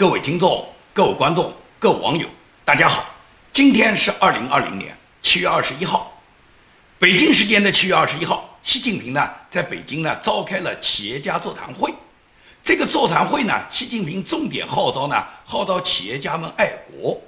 各位听众、各位观众、各位网友，大家好！今天是二零二零年七月二十一号，北京时间的七月二十一号，习近平呢在北京呢召开了企业家座谈会。这个座谈会呢，习近平重点号召呢，号召企业家们爱国。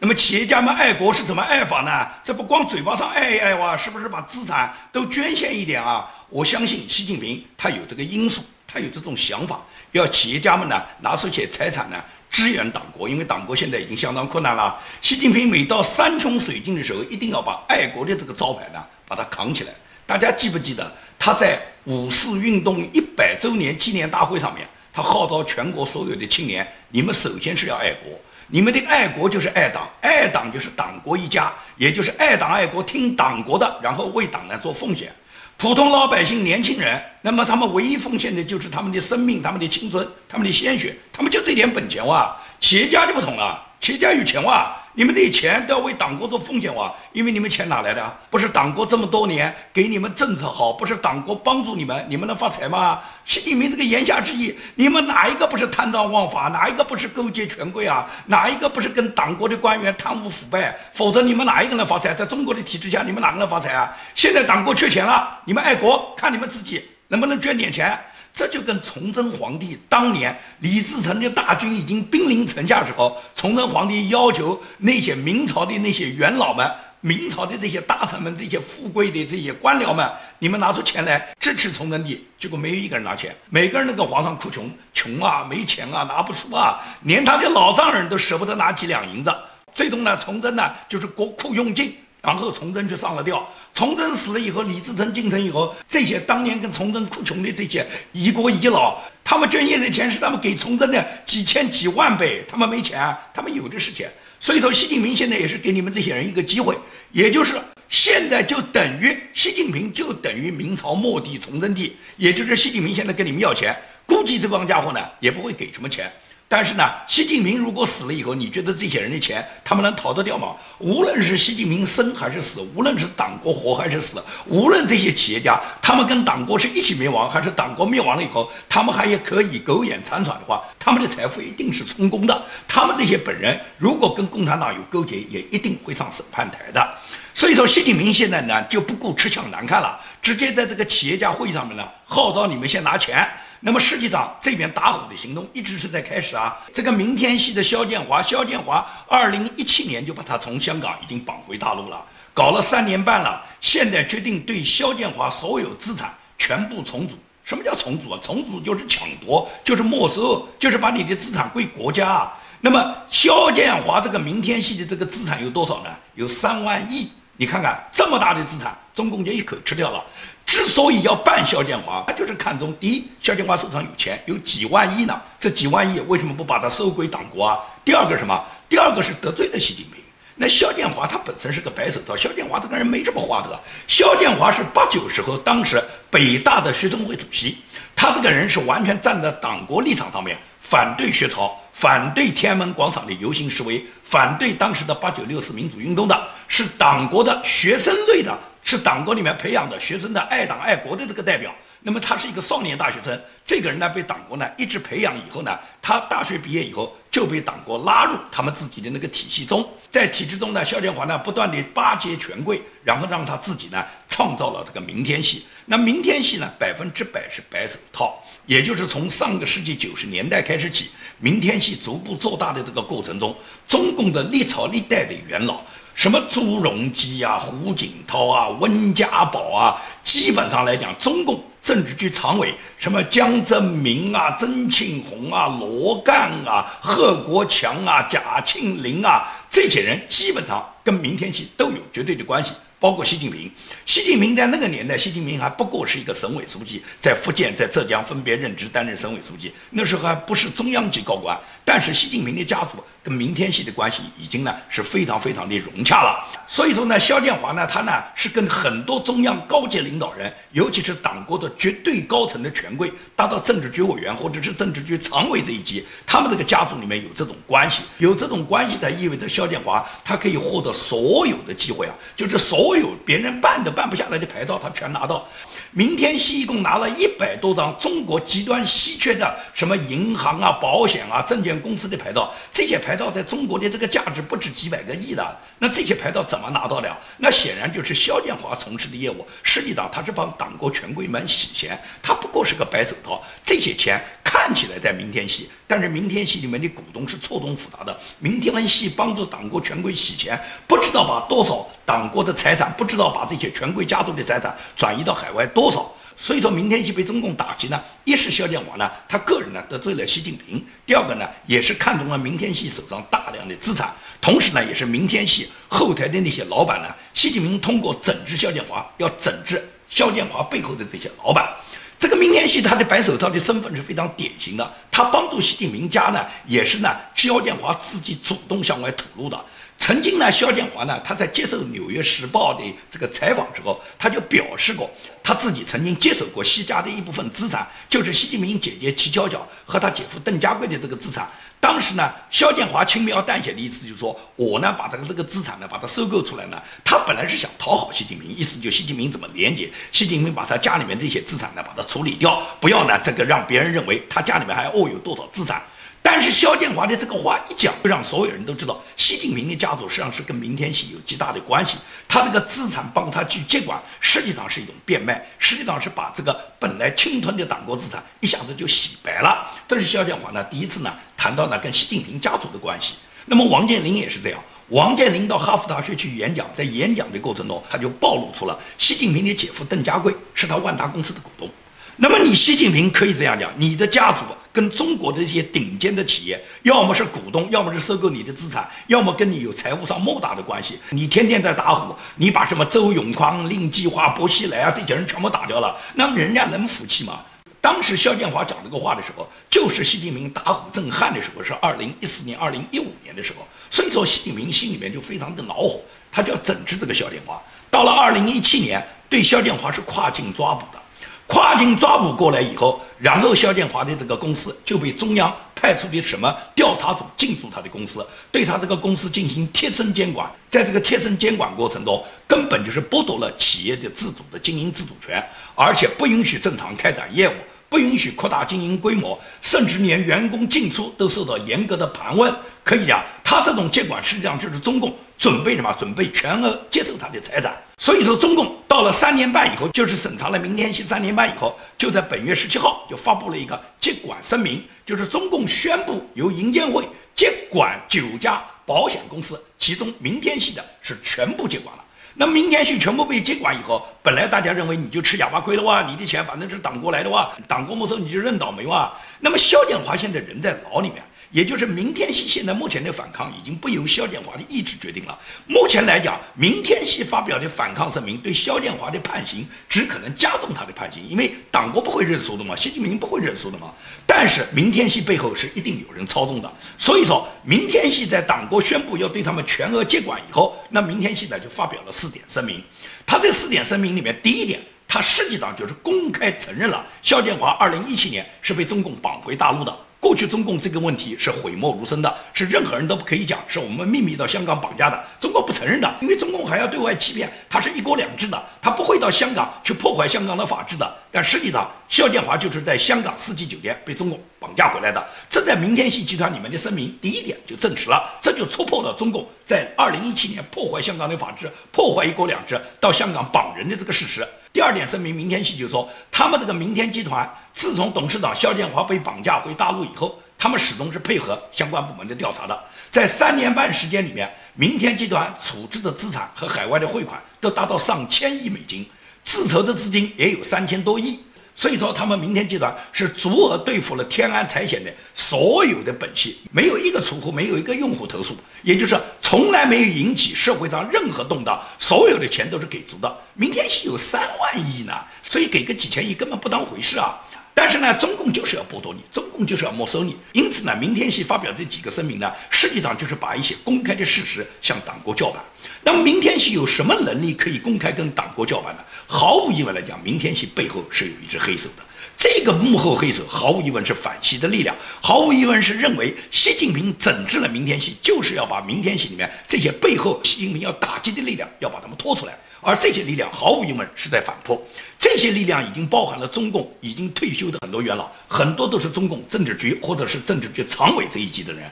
那么企业家们爱国是怎么爱法呢？这不光嘴巴上爱一爱哇，是不是把资产都捐献一点啊？我相信习近平他有这个因素，他有这种想法，要企业家们呢拿出些财产呢支援党国，因为党国现在已经相当困难了。习近平每到山穷水尽的时候，一定要把爱国的这个招牌呢把它扛起来。大家记不记得他在五四运动一百周年纪念大会上面，他号召全国所有的青年，你们首先是要爱国。你们的爱国就是爱党，爱党就是党国一家，也就是爱党爱国听党国的，然后为党呢做奉献。普通老百姓、年轻人，那么他们唯一奉献的就是他们的生命、他们的青春、他们的鲜血，他们就这点本钱哇。企业家就不同了，企业家有钱哇。你们的钱都要为党国做奉献哇！因为你们钱哪来的啊？不是党国这么多年给你们政策好，不是党国帮助你们，你们能发财吗？习近平这个言下之意，你们哪一个不是贪赃枉法？哪一个不是勾结权贵啊？哪一个不是跟党国的官员贪污腐败？否则你们哪一个能发财？在中国的体制下，你们哪个能发财啊？现在党国缺钱了，你们爱国，看你们自己能不能捐点钱。这就跟崇祯皇帝当年李自成的大军已经兵临城下时候，崇祯皇帝要求那些明朝的那些元老们、明朝的这些大臣们、这些富贵的这些官僚们，你们拿出钱来支持崇祯帝，结果没有一个人拿钱，每个人都跟皇上哭穷，穷啊，没钱啊，拿不出啊，连他的老丈人都舍不得拿几两银子。最终呢，崇祯呢就是国库用尽。然后崇祯就上了吊，崇祯死了以后，李自成进城以后，这些当年跟崇祯哭穷的这些遗国遗老，他们捐献的钱是他们给崇祯的几千几万倍，他们没钱，他们有的是钱。所以说，习近平现在也是给你们这些人一个机会，也就是现在就等于习近平就等于明朝末帝崇祯帝，也就是习近平现在跟你们要钱，估计这帮家伙呢也不会给什么钱。但是呢，习近平如果死了以后，你觉得这些人的钱他们能逃得掉吗？无论是习近平生还是死，无论是党国活还是死，无论这些企业家他们跟党国是一起灭亡，还是党国灭亡了以后，他们还也可以苟延残喘的话，他们的财富一定是充公的。他们这些本人如果跟共产党有勾结，也一定会上审判台的。所以说，习近平现在呢就不顾吃相难看了，直接在这个企业家会上面呢号召你们先拿钱。那么实际上，这边打虎的行动一直是在开始啊。这个明天系的肖建华，肖建华二零一七年就把他从香港已经绑回大陆了，搞了三年半了，现在决定对肖建华所有资产全部重组。什么叫重组啊？重组就是抢夺，就是没收，就是把你的资产归国家。啊。那么肖建华这个明天系的这个资产有多少呢？有三万亿。你看看这么大的资产，中共就一口吃掉了。之所以要办肖建华，他就是看中第一，肖建华手上有钱，有几万亿呢。这几万亿为什么不把它收归党国啊？第二个什么？第二个是得罪了习近平。那肖建华他本身是个白手套，肖建华这个人没什么花的。肖建华是八九时候当时北大的学生会主席，他这个人是完全站在党国立场上面，反对学潮，反对天安门广场的游行示威，反对当时的八九六四民主运动的，是党国的学生类的。是党国里面培养的学生的爱党爱国的这个代表，那么他是一个少年大学生，这个人呢被党国呢一直培养以后呢，他大学毕业以后就被党国拉入他们自己的那个体系中，在体制中呢，肖建华呢不断地巴结权贵，然后让他自己呢创造了这个明天系。那明天系呢百分之百是白手套，也就是从上个世纪九十年代开始起，明天系逐步做大的这个过程中，中共的历朝历代的元老。什么朱镕基啊、胡锦涛啊、温家宝啊，基本上来讲，中共政治局常委什么江泽民啊、曾庆红啊、罗干啊、贺国强啊、贾庆林啊，这些人基本上跟明天系都有绝对的关系。包括习近平，习近平在那个年代，习近平还不过是一个省委书记，在福建、在浙江分别任职担任省委书记，那时候还不是中央级高官。但是习近平的家族跟明天系的关系已经呢是非常非常的融洽了。所以说呢，肖建华呢，他呢是跟很多中央高级领导人，尤其是党国的绝对高层的权贵，达到政治局委员或者是政治局常委这一级，他们这个家族里面有这种关系，有这种关系才意味着肖建华他可以获得所有的机会啊，就是所有别人办都办不下来的牌照，他全拿到。明天系一共拿了一百多张中国极端稀缺的什么银行啊、保险啊、证券公司的牌照，这些牌牌照在中国的这个价值不止几百个亿的。那这些牌照怎么拿到的？那显然就是肖建华从事的业务。实际上他是帮党国权贵们洗钱，他不过是个白手套。这些钱看起来在明天系，但是明天系里面的股东是错综复杂的。明天系帮助党国权贵洗钱，不知道把多少党国的财产，不知道把这些权贵家族的财产转移到海外。多少？所以说明天系被中共打击呢？一是肖建华呢，他个人呢得罪了习近平；第二个呢，也是看中了明天系手上大量的资产，同时呢，也是明天系后台的那些老板呢，习近平通过整治肖建华，要整治肖建华背后的这些老板。这个明天系他的白手套的身份是非常典型的，他帮助习近平家呢，也是呢肖建华自己主动向外吐露的。曾经呢，肖建华呢，他在接受《纽约时报》的这个采访之后，他就表示过，他自己曾经接手过西家的一部分资产，就是习近平姐姐齐巧巧和他姐夫邓家贵的这个资产。当时呢，肖建华轻描淡写的意思就是说，我呢把这个这个资产呢把它收购出来呢，他本来是想讨好习近平，意思就习近平怎么廉洁，习近平把他家里面这些资产呢把它处理掉，不要呢这个让别人认为他家里面还有多少资产。但是肖建华的这个话一讲，就让所有人都知道，习近平的家族实际上是跟明天系有极大的关系。他这个资产帮他去接管，实际上是一种变卖，实际上是把这个本来侵吞的党国资产一下子就洗白了。这是肖建华呢第一次呢谈到呢跟习近平家族的关系。那么王健林也是这样，王健林到哈佛大学去演讲，在演讲的过程中，他就暴露出了习近平的姐夫邓家贵是他万达公司的股东。那么你习近平可以这样讲，你的家族跟中国的这些顶尖的企业，要么是股东，要么是收购你的资产，要么跟你有财务上莫大的关系。你天天在打虎，你把什么周永康、令计划、薄熙来啊这些人全部打掉了，那人家能服气吗？当时肖建华讲这个话的时候，就是习近平打虎震撼的时候，是二零一四年、二零一五年的时候。所以说，习近平心里面就非常的恼火，他就要整治这个肖建华。到了二零一七年，对肖建华是跨境抓捕的。跨境抓捕过来以后，然后肖建华的这个公司就被中央派出的什么调查组进驻他的公司，对他这个公司进行贴身监管。在这个贴身监管过程中，根本就是剥夺了企业的自主的经营自主权，而且不允许正常开展业务，不允许扩大经营规模，甚至连员工进出都受到严格的盘问。可以讲，他这种接管实际上就是中共准备什么？准备全额接受他的财产。所以说，中共到了三年半以后，就是审查了明天系三年半以后，就在本月十七号就发布了一个接管声明，就是中共宣布由银监会接管九家保险公司，其中明天系的是全部接管了。那明天系全部被接管以后，本来大家认为你就吃哑巴亏了哇，你的钱反正是党国来的哇，党国没收你就认倒霉哇。那么肖建华现在人在牢里面。也就是明天系现在目前的反抗已经不由肖建华的意志决定了。目前来讲，明天系发表的反抗声明对肖建华的判刑只可能加重他的判刑，因为党国不会认输的嘛，习近平不会认输的嘛。但是明天系背后是一定有人操纵的，所以说明天系在党国宣布要对他们全额接管以后，那明天系呢就发表了四点声明。他这四点声明里面，第一点，他实际上就是公开承认了肖建华二零一七年是被中共绑回大陆的。过去中共这个问题是讳莫如深的，是任何人都不可以讲，是我们秘密到香港绑架的，中国不承认的，因为中共还要对外欺骗，它是一国两制的，它不会到香港去破坏香港的法治的。但实际上，肖建华就是在香港四季酒店被中共绑架回来的，这在明天系集团里面的声明第一点就证实了，这就戳破了中共在二零一七年破坏香港的法治、破坏一国两制、到香港绑人的这个事实。第二点声明，明天系就说，他们这个明天集团自从董事长肖建华被绑架回大陆以后，他们始终是配合相关部门的调查的。在三年半时间里面，明天集团处置的资产和海外的汇款都达到上千亿美金，自筹的资金也有三千多亿。所以说，他们明天集团是足额兑付了天安财险的所有的本息，没有一个储户，没有一个用户投诉，也就是从来没有引起社会上任何动荡，所有的钱都是给足的。明天系有三万亿呢，所以给个几千亿根本不当回事啊。但是呢，中共就是要剥夺你，中共就是要没收你。因此呢，明天系发表这几个声明呢，实际上就是把一些公开的事实向党国叫板。那么明天系有什么能力可以公开跟党国叫板呢？毫无疑问来讲，明天系背后是有一只黑手的。这个幕后黑手毫无疑问是反西的力量，毫无疑问是认为习近平整治了明天系，就是要把明天系里面这些背后习近平要打击的力量要把他们拖出来，而这些力量毫无疑问是在反扑，这些力量已经包含了中共已经退休的很多元老，很多都是中共政治局或者是政治局常委这一级的人，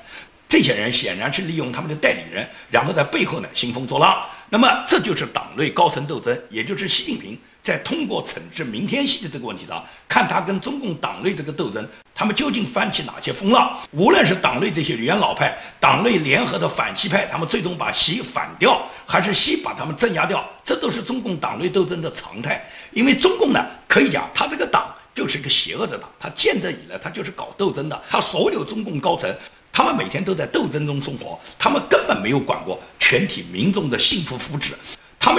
这些人显然是利用他们的代理人，然后在背后呢兴风作浪，那么这就是党内高层斗争，也就是习近平。在通过惩治明天系的这个问题上，看他跟中共党内这个斗争，他们究竟翻起哪些风浪？无论是党内这些元老派、党内联合的反西派，他们最终把习反掉，还是习把他们镇压掉，这都是中共党内斗争的常态。因为中共呢，可以讲他这个党就是一个邪恶的党，他建政以来他就是搞斗争的，他所有中共高层，他们每天都在斗争中生活，他们根本没有管过全体民众的幸福福祉。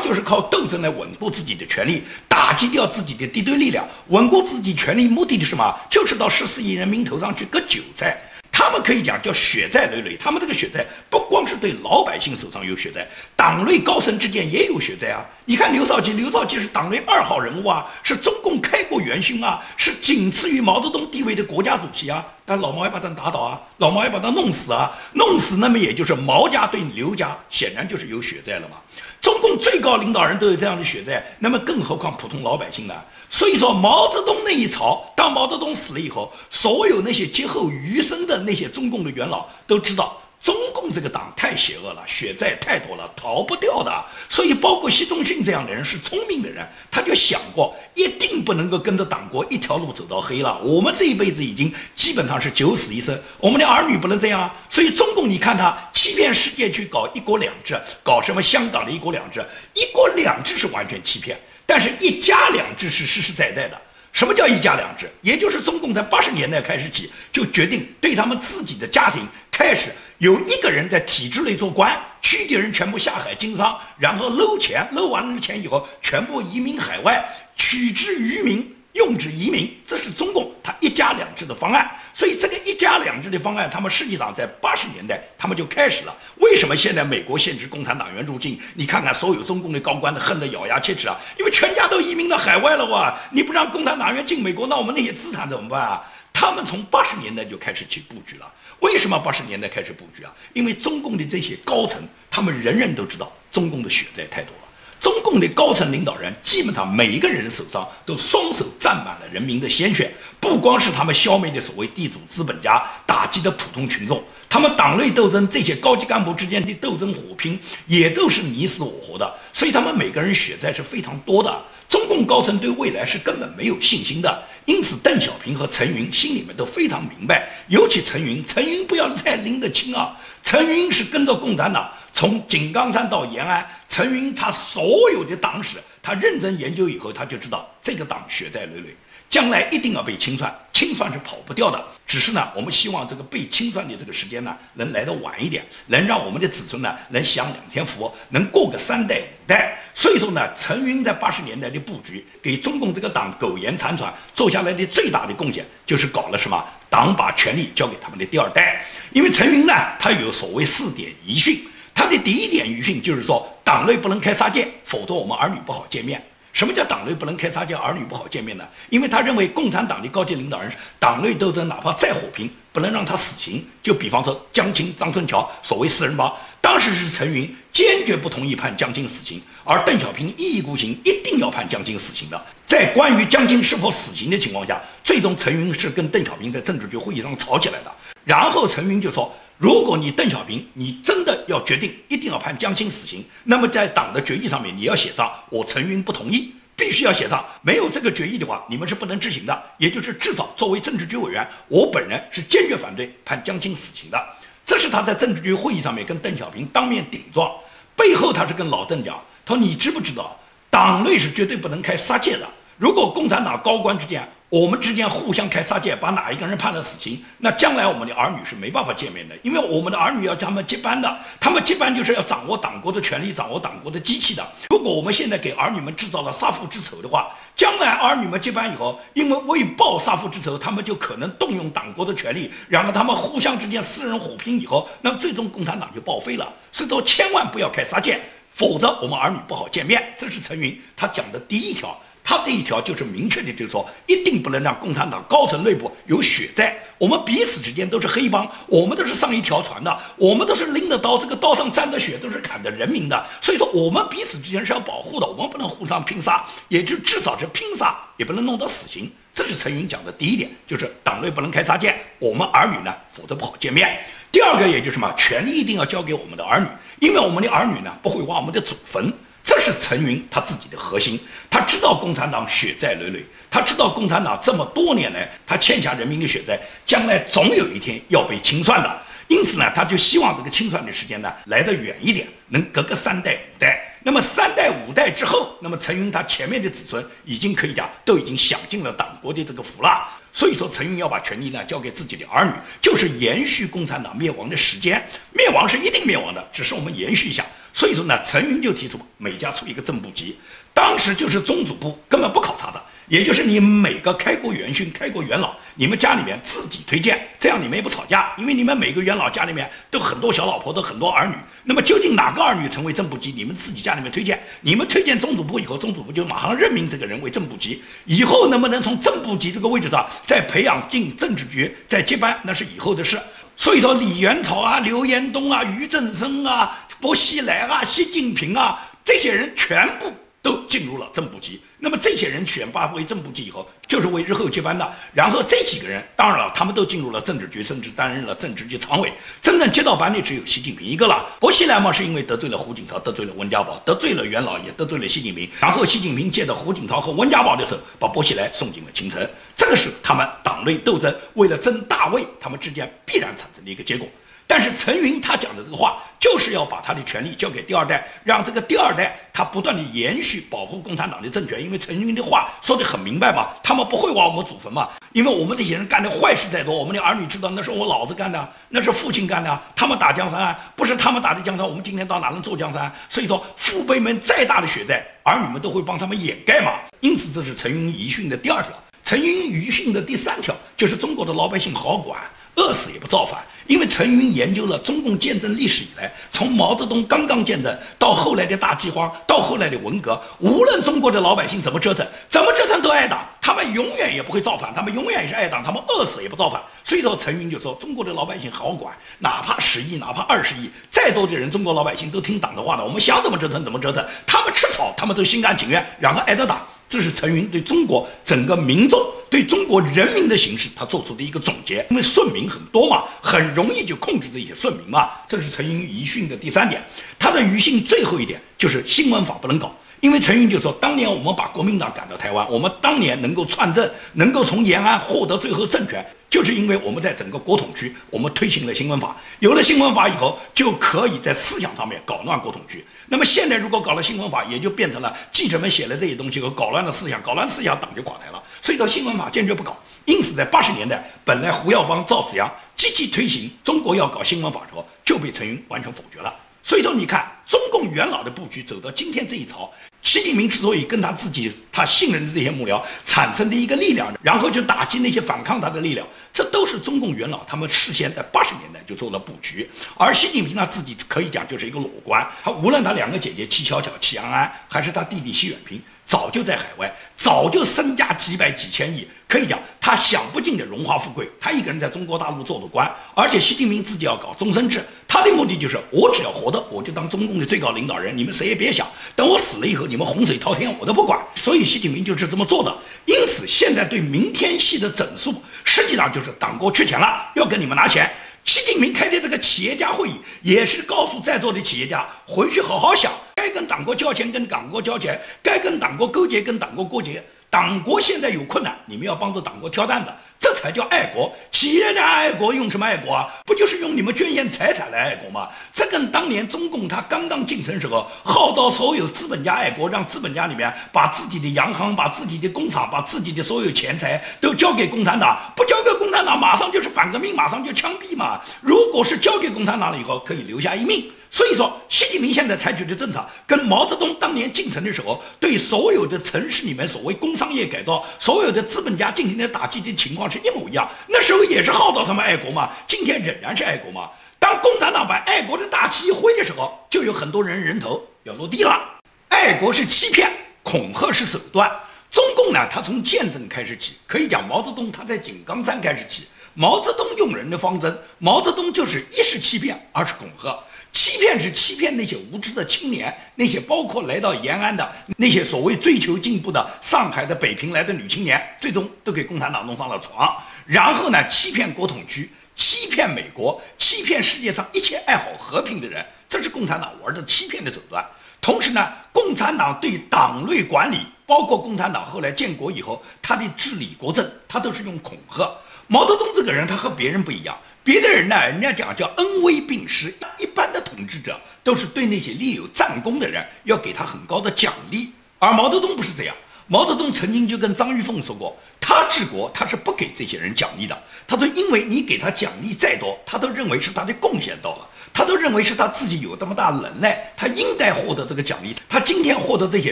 就是靠斗争来稳固自己的权利，打击掉自己的敌对力量，稳固自己权利，目的是什么？就是到十四亿人民头上去割韭菜。他们可以讲叫血债累累，他们这个血债不光是对老百姓手上有血债，党内高层之间也有血债啊。你看刘少奇，刘少奇是党内二号人物啊，是中共开国元勋啊，是仅次于毛泽东地位的国家主席啊。但老毛要把他打倒啊，老毛要把他弄死啊，弄死，那么也就是毛家对刘家显然就是有血债了嘛。中共最高领导人都有这样的血债，那么更何况普通老百姓呢？所以说，毛泽东那一朝，当毛泽东死了以后，所有那些劫后余生的那些中共的元老都知道。中共这个党太邪恶了，血债太多了，逃不掉的。所以，包括习仲勋这样的人是聪明的人，他就想过，一定不能够跟着党国一条路走到黑了。我们这一辈子已经基本上是九死一生，我们的儿女不能这样啊。所以，中共你看他欺骗世界去搞一国两制，搞什么香港的一国两制，一国两制是完全欺骗，但是一家两制是实实在在的。什么叫一家两制？也就是中共在八十年代开始起就决定对他们自己的家庭开始有一个人在体制内做官，其余的人全部下海经商，然后搂钱，搂完了钱以后全部移民海外，取之于民。用之移民，这是中共他一家两制的方案。所以这个一家两制的方案，他们实际上在八十年代他们就开始了。为什么现在美国限制共产党员入境？你看看所有中共的高官都恨得咬牙切齿啊！因为全家都移民到海外了哇！你不让共产党员进美国，那我们那些资产怎么办啊？他们从八十年代就开始去布局了。为什么八十年代开始布局啊？因为中共的这些高层，他们人人都知道中共的血债太多了。中共的高层领导人基本上每一个人手上都双手沾满了人民的鲜血，不光是他们消灭的所谓地主资本家，打击的普通群众，他们党内斗争这些高级干部之间的斗争火拼也都是你死我活的，所以他们每个人血债是非常多的。中共高层对未来是根本没有信心的，因此邓小平和陈云心里面都非常明白，尤其陈云，陈云不要太拎得清啊，陈云是跟着共产党。从井冈山到延安，陈云他所有的党史，他认真研究以后，他就知道这个党血债累累，将来一定要被清算，清算是跑不掉的。只是呢，我们希望这个被清算的这个时间呢，能来得晚一点，能让我们的子孙呢，能享两天福，能过个三代五代。所以说呢，陈云在八十年代的布局，给中共这个党苟延残喘做下来的最大的贡献，就是搞了什么？党把权力交给他们的第二代。因为陈云呢，他有所谓四点遗训。他的第一点遗训就是说，党内不能开杀戒，否则我们儿女不好见面。什么叫党内不能开杀戒，儿女不好见面呢？因为他认为共产党的高级领导人，党内斗争哪怕再火拼，不能让他死刑。就比方说江青、张春桥，所谓四人帮，当时是陈云坚决不同意判江青死刑，而邓小平一意孤行，一定要判江青死刑的。在关于江青是否死刑的情况下，最终陈云是跟邓小平在政治局会议上吵起来的。然后陈云就说。如果你邓小平，你真的要决定一定要判江青死刑，那么在党的决议上面你要写上我陈云不同意，必须要写上。没有这个决议的话，你们是不能执行的。也就是至少作为政治局委员，我本人是坚决反对判江青死刑的。这是他在政治局会议上面跟邓小平当面顶撞，背后他是跟老邓讲，他说你知不知道，党内是绝对不能开杀戒的。如果共产党高官之间，我们之间互相开杀戒，把哪一个人判了死刑，那将来我们的儿女是没办法见面的，因为我们的儿女要他们接班的，他们接班就是要掌握党国的权力，掌握党国的机器的。如果我们现在给儿女们制造了杀父之仇的话，将来儿女们接班以后，因为为报杀父之仇，他们就可能动用党国的权力，然后他们互相之间私人火拼以后，那最终共产党就报废了。所以说，千万不要开杀戒，否则我们儿女不好见面。这是陈云他讲的第一条。他这一条就是明确的，就是说，一定不能让共产党高层内部有血债。我们彼此之间都是黑帮，我们都是上一条船的，我们都是拎着刀，这个刀上沾着血，都是砍的人民的。所以说，我们彼此之间是要保护的，我们不能互相拼杀，也就至少是拼杀，也不能弄到死刑。这是陈云讲的第一点，就是党内不能开杀戒，我们儿女呢，否则不好见面。第二个，也就是什么，权力一定要交给我们的儿女，因为我们的儿女呢，不会挖我们的祖坟。这是陈云他自己的核心，他知道共产党血债累累，他知道共产党这么多年来他欠下人民的血债，将来总有一天要被清算的，因此呢，他就希望这个清算的时间呢来得远一点，能隔个三代五代。那么三代五代之后，那么陈云他前面的子孙已经可以讲都已经享尽了党国的这个福了。所以说，陈云要把权力呢交给自己的儿女，就是延续共产党灭亡的时间。灭亡是一定灭亡的，只是我们延续一下。所以说呢，陈云就提出每家出一个正部级，当时就是中组部根本不考察的，也就是你每个开国元勋、开国元老，你们家里面自己推荐，这样你们也不吵架，因为你们每个元老家里面都很多小老婆，都很多儿女。那么究竟哪个儿女成为正部级，你们自己家里面推荐，你们推荐中组部以后，中组部就马上任命这个人为正部级，以后能不能从正部级这个位置上再培养进政治局，再接班，那是以后的事。所以说，李元朝啊、刘延东啊、俞正声啊。薄熙来啊，习近平啊，这些人全部都进入了正部级。那么这些人选拔为正部级以后，就是为日后接班的。然后这几个人，当然了，他们都进入了政治局，甚至担任了政治局常委。真正接到班的只有习近平一个了。薄熙来嘛，是因为得罪了胡锦涛，得罪了温家宝，得罪了元老，也得罪了习近平。然后习近平借着胡锦涛和温家宝的手，把薄熙来送进了京城。这个是他们党内斗争，为了争大位，他们之间必然产生的一个结果。但是陈云他讲的这个话，就是要把他的权利交给第二代，让这个第二代他不断的延续保护共产党的政权。因为陈云的话说的很明白嘛，他们不会挖我们祖坟嘛，因为我们这些人干的坏事再多，我们的儿女知道那是我老子干的，那是父亲干的，他们打江山不是他们打的江山，我们今天到哪能做江山？所以说父辈们再大的血债，儿女们都会帮他们掩盖嘛。因此这是陈云遗训的第二条，陈云遗训的第三条就是中国的老百姓好管。饿死也不造反，因为陈云研究了中共建政历史以来，从毛泽东刚刚建政到后来的大饥荒，到后来的文革，无论中国的老百姓怎么折腾，怎么折腾都挨打，他们永远也不会造反，他们永远也是挨打，他们饿死也不造反。所以说，陈云就说，中国的老百姓好管，哪怕十亿，哪怕二十亿，再多的人，中国老百姓都听党的话的，我们想怎么折腾怎么折腾，他们吃草，他们都心甘情愿，然后挨着打。这是陈云对中国整个民众、对中国人民的形势，他做出的一个总结。因为顺民很多嘛，很容易就控制这些顺民嘛。这是陈云遗训的第三点。他的余训最后一点就是新闻法不能搞。因为陈云就说，当年我们把国民党赶到台湾，我们当年能够串政，能够从延安获得最后政权。就是因为我们在整个国统区，我们推行了新闻法，有了新闻法以后，就可以在思想上面搞乱国统区。那么现在如果搞了新闻法，也就变成了记者们写了这些东西，和搞乱了思想，搞乱思想，党就垮台了。所以说新闻法坚决不搞。因此，在八十年代，本来胡耀邦、赵紫阳积极推行中国要搞新闻法的时候，就被陈云完全否决了。所以说，你看中共元老的布局走到今天这一朝。习近平之所以跟他自己他信任的这些幕僚产生的一个力量，然后就打击那些反抗他的力量，这都是中共元老他们事先在八十年代就做了布局。而习近平他自己可以讲就是一个裸官，他无论他两个姐姐戚小巧、戚安安，还是他弟弟习远平。早就在海外，早就身家几百几千亿，可以讲他享不尽的荣华富贵。他一个人在中国大陆做的官，而且习近平自己要搞终身制，他的目的就是我只要活着，我就当中共的最高领导人，你们谁也别想。等我死了以后，你们洪水滔天我都不管。所以习近平就是这么做的。因此，现在对明天系的整肃，实际上就是党国缺钱了，要跟你们拿钱。习近平开的这个企业家会议，也是告诉在座的企业家，回去好好想，该跟党国交钱，跟党国交钱；该跟党国勾结，跟党国勾结。党国现在有困难，你们要帮着党国挑担子，这才叫爱国。企业家爱国用什么爱国啊？不就是用你们捐献财产来爱国吗？这跟当年中共他刚刚进城时候号召所有资本家爱国，让资本家里面把自己的洋行、把自己的工厂、把自己的所有钱财都交给共产党，不交给共产党，马上就是反革命，马上就枪毙嘛。如果是交给共产党了以后，可以留下一命。所以说，习近平现在采取的政策跟毛泽东当年进城的时候对所有的城市里面所谓工商业改造、所有的资本家进行的打击的情况是一模一样。那时候也是号召他们爱国嘛，今天仍然是爱国嘛。当共产党把爱国的大旗一挥的时候，就有很多人人头要落地了。爱国是欺骗，恐吓是手段。中共呢，他从建政开始起，可以讲毛泽东他在井冈山开始起。毛泽东用人的方针，毛泽东就是一是欺骗，二是恐吓。欺骗是欺骗那些无知的青年，那些包括来到延安的那些所谓追求进步的上海的北平来的女青年，最终都给共产党弄上了床。然后呢，欺骗国统区，欺骗美国，欺骗世界上一切爱好和平的人，这是共产党玩的欺骗的手段。同时呢，共产党对党内管理，包括共产党后来建国以后，他的治理国政，他都是用恐吓。毛泽东这个人，他和别人不一样。别的人呢，人家讲叫恩威并施，一般的统治者都是对那些立有战功的人要给他很高的奖励，而毛泽东不是这样。毛泽东曾经就跟张玉凤说过，他治国他是不给这些人奖励的。他说，因为你给他奖励再多，他都认为是他的贡献到了，他都认为是他自己有这么大能耐，他应该获得这个奖励。他今天获得这些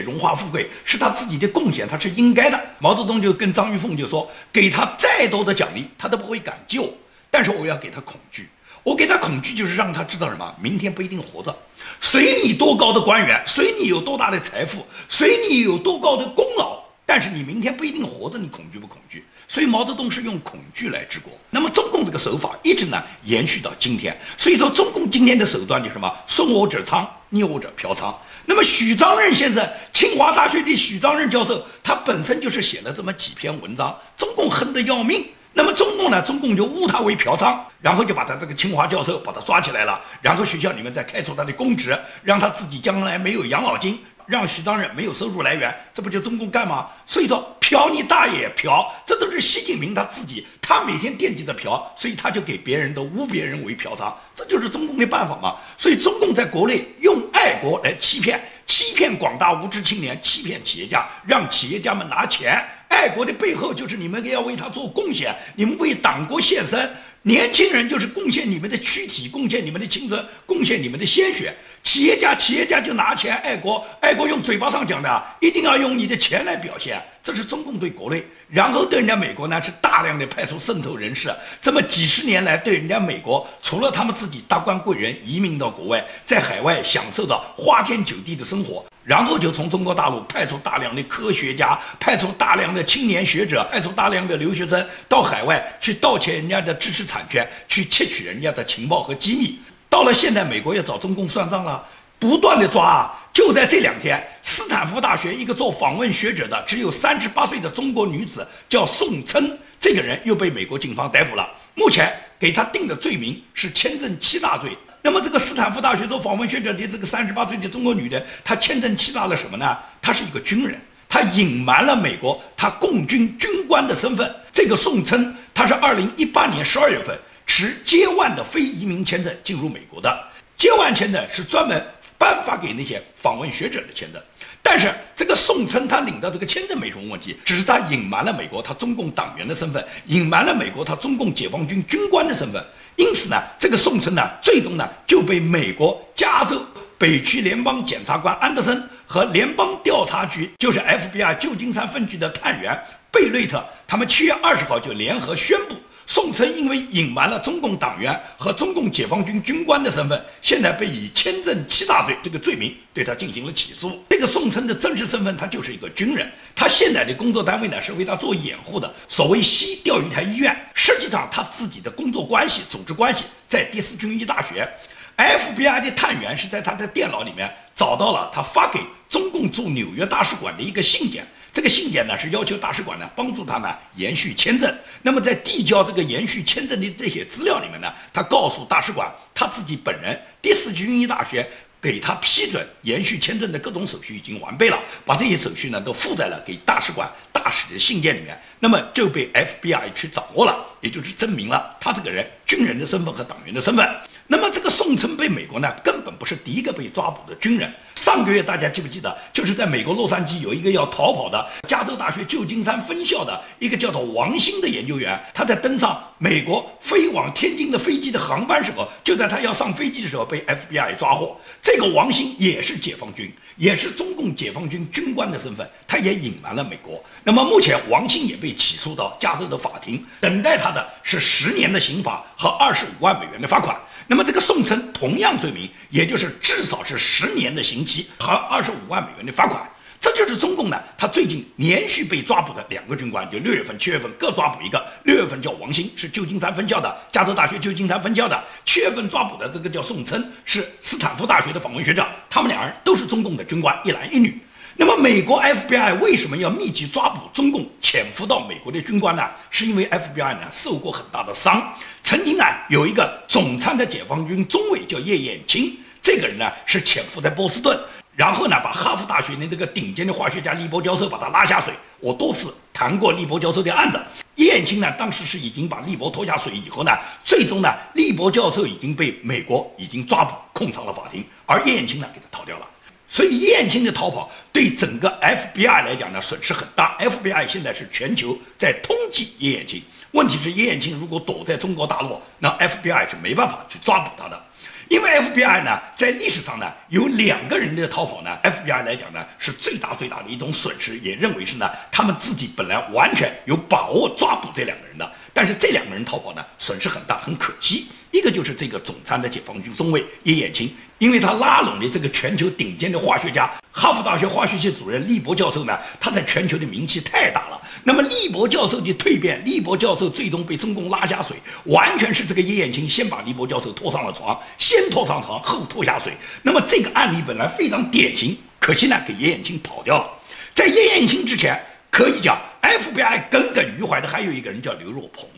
荣华富贵，是他自己的贡献，他是应该的。毛泽东就跟张玉凤就说，给他再多的奖励，他都不会敢救，但是我要给他恐惧。我给他恐惧，就是让他知道什么？明天不一定活着。随你多高的官员，随你有多大的财富，随你有多高的功劳，但是你明天不一定活着。你恐惧不恐惧？所以毛泽东是用恐惧来治国。那么中共这个手法一直呢延续到今天。所以说中共今天的手段就是什么？送我者昌，逆我者嫖娼。那么许章任先生，清华大学的许章任教授，他本身就是写了这么几篇文章，中共恨得要命。那么中共呢？中共就误他为嫖娼，然后就把他这个清华教授把他抓起来了，然后学校里面再开除他的公职，让他自己将来没有养老金，让许章人没有收入来源，这不就中共干吗？所以说嫖你大爷嫖，这都是习近平他自己，他每天惦记着嫖，所以他就给别人都污别人为嫖娼，这就是中共的办法嘛。所以中共在国内用爱国来欺骗，欺骗广大无知青年，欺骗企业家，让企业家们拿钱。爱国的背后就是你们要为他做贡献，你们为党国献身。年轻人就是贡献你们的躯体，贡献你们的青春，贡献你们的鲜血。企业家，企业家就拿钱爱国，爱国用嘴巴上讲的，一定要用你的钱来表现。这是中共对国内，然后对人家美国呢是大量的派出渗透人士。这么几十年来，对人家美国，除了他们自己达官贵人移民到国外，在海外享受到花天酒地的生活。然后就从中国大陆派出大量的科学家，派出大量的青年学者，派出大量的留学生到海外去盗窃人家的知识产权，去窃取人家的情报和机密。到了现在，美国要找中共算账了，不断的抓啊！就在这两天，斯坦福大学一个做访问学者的，只有三十八岁的中国女子叫宋琛，这个人又被美国警方逮捕了。目前给他定的罪名是签证欺诈罪。那么，这个斯坦福大学做访问学者的这个三十八岁的中国女的，她签证欺诈了什么呢？她是一个军人，她隐瞒了美国她共军军官的身份。这个宋琛，她是二零一八年十二月份持 J1 的非移民签证进入美国的。J1 签证是专门颁发给那些访问学者的签证。但是这个宋琛他领到这个签证没什么问题，只是他隐瞒了美国他中共党员的身份，隐瞒了美国他中共解放军军官的身份。因此呢，这个宋琛呢，最终呢就被美国加州北区联邦检察官安德森和联邦调查局，就是 FBI 旧金山分局的探员贝瑞特，他们七月二十号就联合宣布。宋琛因为隐瞒了中共党员和中共解放军军官的身份，现在被以签证欺诈罪这个罪名对他进行了起诉。这个宋琛的真实身份，他就是一个军人。他现在的工作单位呢是为他做掩护的，所谓西钓鱼台医院。实际上他自己的工作关系、组织关系在第四军医大学。FBI 的探员是在他的电脑里面找到了他发给中共驻纽约大使馆的一个信件。这个信件呢是要求大使馆呢帮助他呢延续签证。那么在递交这个延续签证的这些资料里面呢，他告诉大使馆他自己本人第四军医大学给他批准延续签证的各种手续已经完备了，把这些手续呢都附在了给大使馆大使的信件里面。那么就被 FBI 去掌握了，也就是证明了他这个人军人的身份和党员的身份。那么这个宋琛被美国呢根本不。是第一个被抓捕的军人。上个月大家记不记得，就是在美国洛杉矶有一个要逃跑的加州大学旧金山分校的一个叫做王鑫的研究员，他在登上美国飞往天津的飞机的航班时候，就在他要上飞机的时候被 FBI 抓获。这个王鑫也是解放军，也是中共解放军军官的身份，他也隐瞒了美国。那么目前王鑫也被起诉到加州的法庭，等待他的是十年的刑罚和二十五万美元的罚款。那么这个宋琛同样罪名，也就是至少是十年的刑期和二十五万美元的罚款。这就是中共呢，他最近连续被抓捕的两个军官，就六月份、七月份各抓捕一个。六月份叫王鑫，是旧金山分校的，加州大学旧金山分校的；七月份抓捕的这个叫宋琛，是斯坦福大学的访问学者。他们两人都是中共的军官，一男一女。那么美国 FBI 为什么要密集抓捕中共潜伏到美国的军官呢？是因为 FBI 呢受过很大的伤。曾经呢，有一个总参的解放军中尉叫叶彦钦，这个人呢是潜伏在波士顿，然后呢把哈佛大学的这个顶尖的化学家利波教授把他拉下水。我多次谈过利波教授的案子，叶彦钦呢当时是已经把利伯拖下水以后呢，最终呢利伯教授已经被美国已经抓捕控上了法庭，而叶彦钦呢给他逃掉了。所以叶彦钦的逃跑对整个 FBI 来讲呢损失很大，FBI 现在是全球在通缉叶彦钦。问题是叶彦钦如果躲在中国大陆，那 FBI 是没办法去抓捕他的，因为 FBI 呢在历史上呢有两个人的逃跑呢，FBI 来讲呢是最大最大的一种损失，也认为是呢他们自己本来完全有把握抓捕这两个人的，但是这两个人逃跑呢损失很大，很可惜。一个就是这个总参的解放军中尉叶彦钦，因为他拉拢的这个全球顶尖的化学家，哈佛大学化学系主任利伯教授呢，他在全球的名气太大了。那么利伯教授的蜕变，利伯教授最终被中共拉下水，完全是这个叶彦钦先把利伯教授拖上了床，先拖上床后拖下水。那么这个案例本来非常典型，可惜呢给叶彦钦跑掉了。在叶彦钦之前，可以讲 FBI 耿耿于怀的还有一个人叫刘若鹏。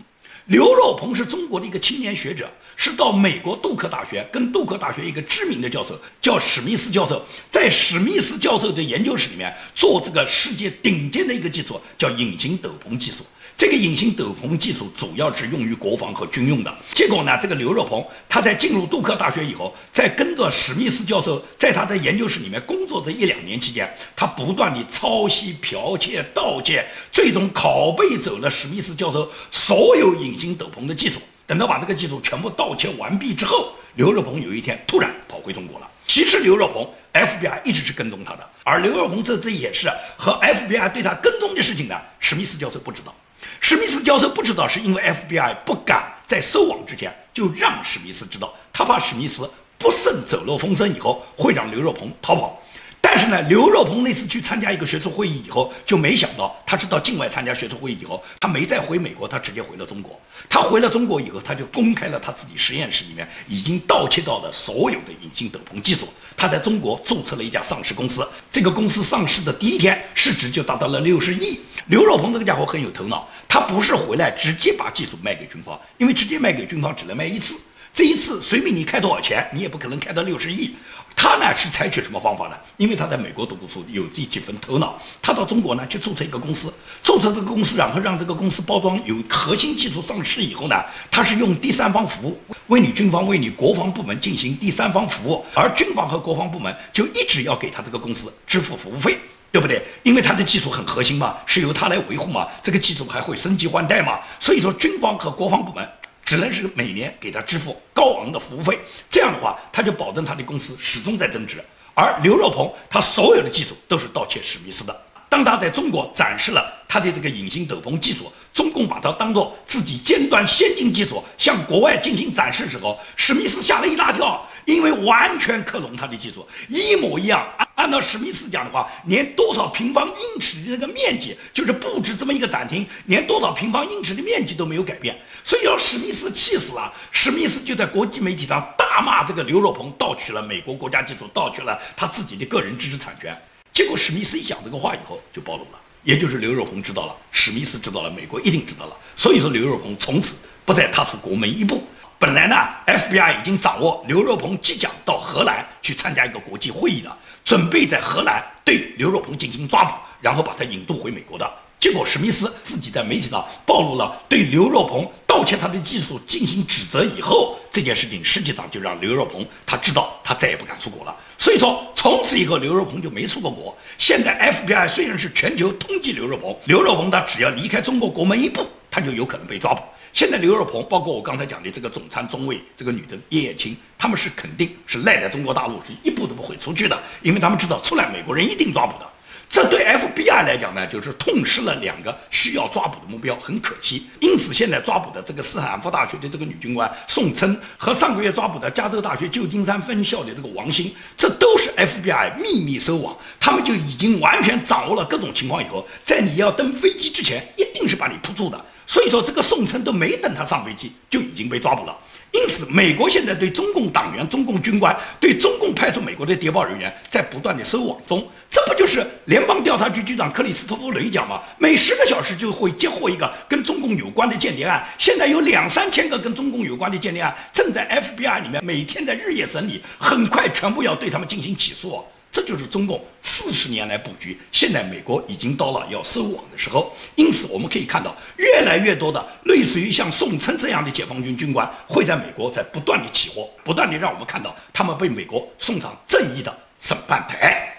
刘若鹏是中国的一个青年学者，是到美国杜克大学跟杜克大学一个知名的教授叫史密斯教授，在史密斯教授的研究室里面做这个世界顶尖的一个技术，叫隐形斗篷技术。这个隐形斗篷技术主要是用于国防和军用的。结果呢，这个刘若鹏他在进入杜克大学以后，在跟着史密斯教授在他的研究室里面工作的一两年期间，他不断的抄袭、剽窃、盗窃，最终拷贝走了史密斯教授所有隐形斗篷的技术。等到把这个技术全部盗窃完毕之后，刘若鹏有一天突然跑回中国了。其实刘若鹏 FBI 一直是跟踪他的，而刘若鹏这次也是和 FBI 对他跟踪的事情呢，史密斯教授不知道。史密斯教授不知道，是因为 FBI 不敢在收网之前就让史密斯知道，他怕史密斯不慎走漏风声以后会让刘若鹏逃跑。但是呢，刘若鹏那次去参加一个学术会议以后，就没想到他是到境外参加学术会议以后，他没再回美国，他直接回了中国。他回了中国以后，他就公开了他自己实验室里面已经盗窃到的所有的隐形斗篷技术。他在中国注册了一家上市公司，这个公司上市的第一天市值就达到了六十亿。刘若鹏这个家伙很有头脑，他不是回来直接把技术卖给军方，因为直接卖给军方只能卖一次。这一次随便你开多少钱，你也不可能开到六十亿。他呢是采取什么方法呢？因为他在美国读过书，有这几分头脑。他到中国呢去注册一个公司，注册这个公司，然后让这个公司包装有核心技术上市以后呢，他是用第三方服务为你军方、为你国防部门进行第三方服务，而军方和国防部门就一直要给他这个公司支付服务费，对不对？因为他的技术很核心嘛，是由他来维护嘛，这个技术还会升级换代嘛，所以说军方和国防部门。只能是每年给他支付高昂的服务费，这样的话，他就保证他的公司始终在增值。而刘若鹏他所有的技术都是盗窃史密斯的。当他在中国展示了他的这个隐形斗篷技术，中共把它当做自己尖端先进技术向国外进行展示时候，史密斯吓了一大跳。因为完全克隆他的技术一模一样，按按照史密斯讲的话，连多少平方英尺的那个面积，就是布置这么一个展厅，连多少平方英尺的面积都没有改变，所以让史密斯气死了。史密斯就在国际媒体上大骂这个刘若鹏盗取了美国国家技术，盗取了他自己的个人知识产权。结果史密斯一讲这个话以后就暴露了，也就是刘若鹏知道了，史密斯知道了，美国一定知道了。所以说刘若鹏从此不再踏出国门一步。本来呢，FBI 已经掌握刘若鹏即将到荷兰去参加一个国际会议的，准备在荷兰对刘若鹏进行抓捕，然后把他引渡回美国的。结果史密斯自己在媒体上暴露了对刘若鹏盗窃他的技术进行指责以后，这件事情实际上就让刘若鹏他知道他再也不敢出国了。所以说，从此以后刘若鹏就没出过国。现在 FBI 虽然是全球通缉刘若鹏，刘若鹏他只要离开中国国门一步，他就有可能被抓捕。现在刘若鹏，包括我刚才讲的这个总参中尉这个女的叶叶青，他们是肯定是赖在中国大陆，是一步都不会出去的，因为他们知道出来美国人一定抓捕的。这对 FBI 来讲呢，就是痛失了两个需要抓捕的目标，很可惜。因此，现在抓捕的这个斯坦福大学的这个女军官宋琛，和上个月抓捕的加州大学旧金山分校的这个王鑫，这都是 FBI 秘密收网，他们就已经完全掌握了各种情况以后，在你要登飞机之前，一定是把你扑住的。所以说，这个宋琛都没等他上飞机，就已经被抓捕了。因此，美国现在对中共党员、中共军官、对中共派出美国的谍报人员，在不断的收网中。这不就是联邦调查局局长克里斯托弗雷讲吗？每十个小时就会接获一个跟中共有关的间谍案。现在有两三千个跟中共有关的间谍案，正在 FBI 里面每天在日夜审理，很快全部要对他们进行起诉。这就是中共四十年来布局，现在美国已经到了要收网的时候。因此，我们可以看到越来越多的类似于像宋琛这样的解放军军官会在美国在不断的起火，不断的让我们看到他们被美国送上正义的审判台。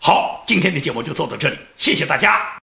好，今天的节目就做到这里，谢谢大家。